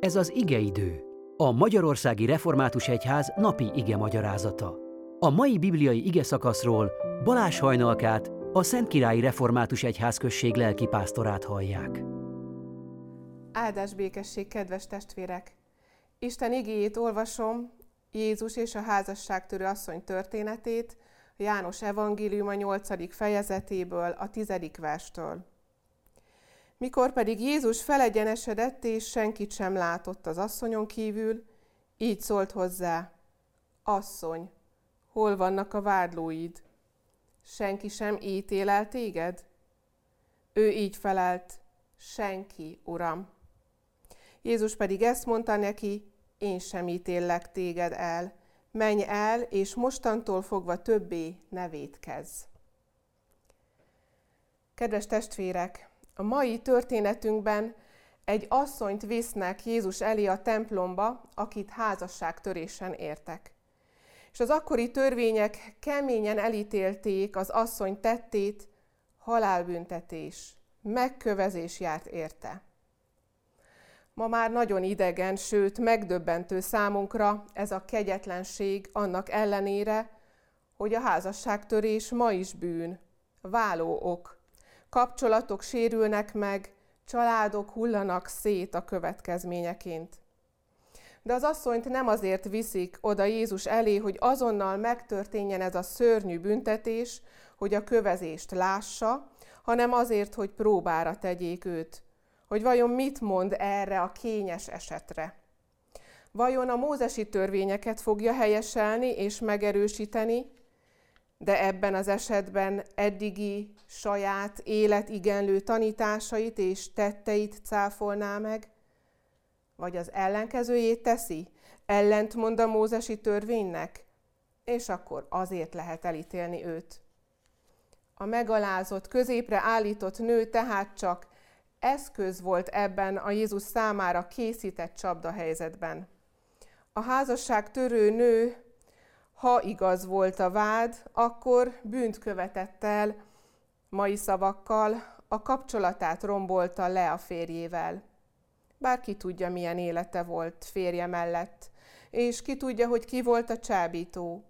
Ez az igeidő, a Magyarországi Református Egyház napi ige magyarázata. A mai bibliai ige szakaszról Balázs Hajnalkát, a Szentkirályi Református Egyház község lelkipásztorát hallják. Áldás békesség, kedves testvérek! Isten igéjét olvasom, Jézus és a házasságtörő asszony történetét, János evangélium a 8. fejezetéből, a 10. verstől. Mikor pedig Jézus felegyenesedett, és senkit sem látott az asszonyon kívül, így szólt hozzá, Asszony, hol vannak a vádlóid? Senki sem ítél el téged? Ő így felelt, senki, Uram. Jézus pedig ezt mondta neki, én sem ítéllek téged el, menj el, és mostantól fogva többé nevét kezd. Kedves testvérek, a mai történetünkben egy asszonyt visznek Jézus elé a templomba, akit házasságtörésen értek. És az akkori törvények keményen elítélték az asszony tettét, halálbüntetés, megkövezés járt érte. Ma már nagyon idegen, sőt megdöbbentő számunkra ez a kegyetlenség annak ellenére, hogy a házasságtörés ma is bűn, váló ok, kapcsolatok sérülnek meg, családok hullanak szét a következményeként. De az asszonyt nem azért viszik oda Jézus elé, hogy azonnal megtörténjen ez a szörnyű büntetés, hogy a kövezést lássa, hanem azért, hogy próbára tegyék őt, hogy vajon mit mond erre a kényes esetre. Vajon a mózesi törvényeket fogja helyeselni és megerősíteni, de ebben az esetben eddigi saját életigenlő tanításait és tetteit cáfolná meg, vagy az ellenkezőjét teszi, ellentmond a mózesi törvénynek, és akkor azért lehet elítélni őt. A megalázott, középre állított nő tehát csak eszköz volt ebben a Jézus számára készített csapdahelyzetben. A házasság törő nő ha igaz volt a vád, akkor bűnt követett el, mai szavakkal a kapcsolatát rombolta le a férjével. Bár ki tudja, milyen élete volt férje mellett, és ki tudja, hogy ki volt a csábító.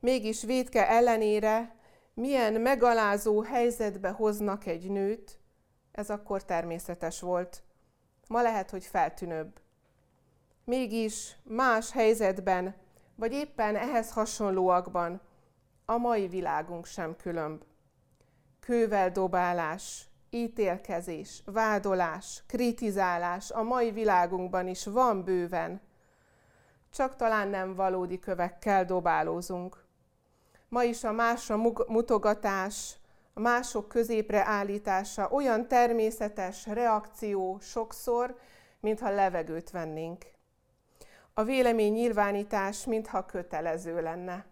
Mégis védke ellenére milyen megalázó helyzetbe hoznak egy nőt, ez akkor természetes volt. Ma lehet, hogy feltűnőbb. Mégis más helyzetben vagy éppen ehhez hasonlóakban a mai világunk sem különb. Kővel dobálás, ítélkezés, vádolás, kritizálás a mai világunkban is van bőven. Csak talán nem valódi kövekkel dobálózunk. Ma is a másra mutogatás, a mások középre állítása olyan természetes reakció sokszor, mintha levegőt vennénk. A vélemény nyilvánítás mintha kötelező lenne.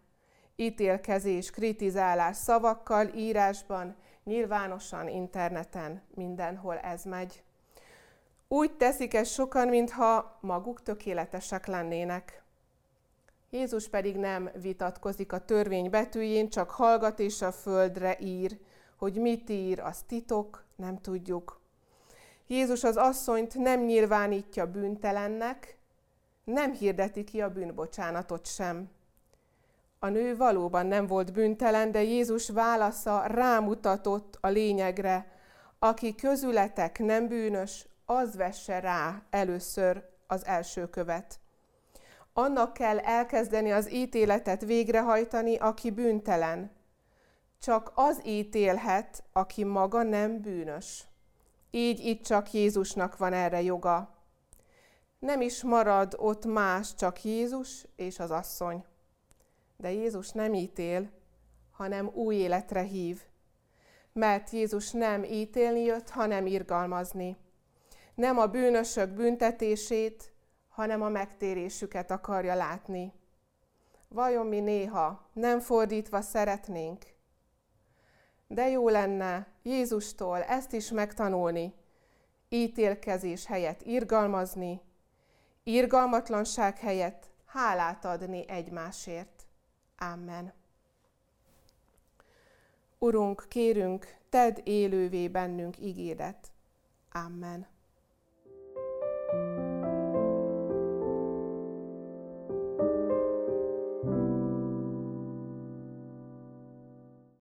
Ítélkezés, kritizálás szavakkal, írásban, nyilvánosan, interneten, mindenhol ez megy. Úgy teszik ezt sokan, mintha maguk tökéletesek lennének. Jézus pedig nem vitatkozik a törvény betűjén, csak hallgat és a földre ír, hogy mit ír, az titok, nem tudjuk. Jézus az asszonyt nem nyilvánítja bűntelennek, nem hirdeti ki a bűnbocsánatot sem. A nő valóban nem volt bűntelen, de Jézus válasza rámutatott a lényegre, aki közületek nem bűnös, az vesse rá először az első követ. Annak kell elkezdeni az ítéletet végrehajtani, aki bűntelen. Csak az ítélhet, aki maga nem bűnös. Így itt csak Jézusnak van erre joga nem is marad ott más, csak Jézus és az asszony. De Jézus nem ítél, hanem új életre hív. Mert Jézus nem ítélni jött, hanem irgalmazni. Nem a bűnösök büntetését, hanem a megtérésüket akarja látni. Vajon mi néha nem fordítva szeretnénk? De jó lenne Jézustól ezt is megtanulni, ítélkezés helyett irgalmazni, Irgalmatlanság helyett hálát adni egymásért. Amen. Urunk, kérünk, tedd élővé bennünk ígéret. Amen.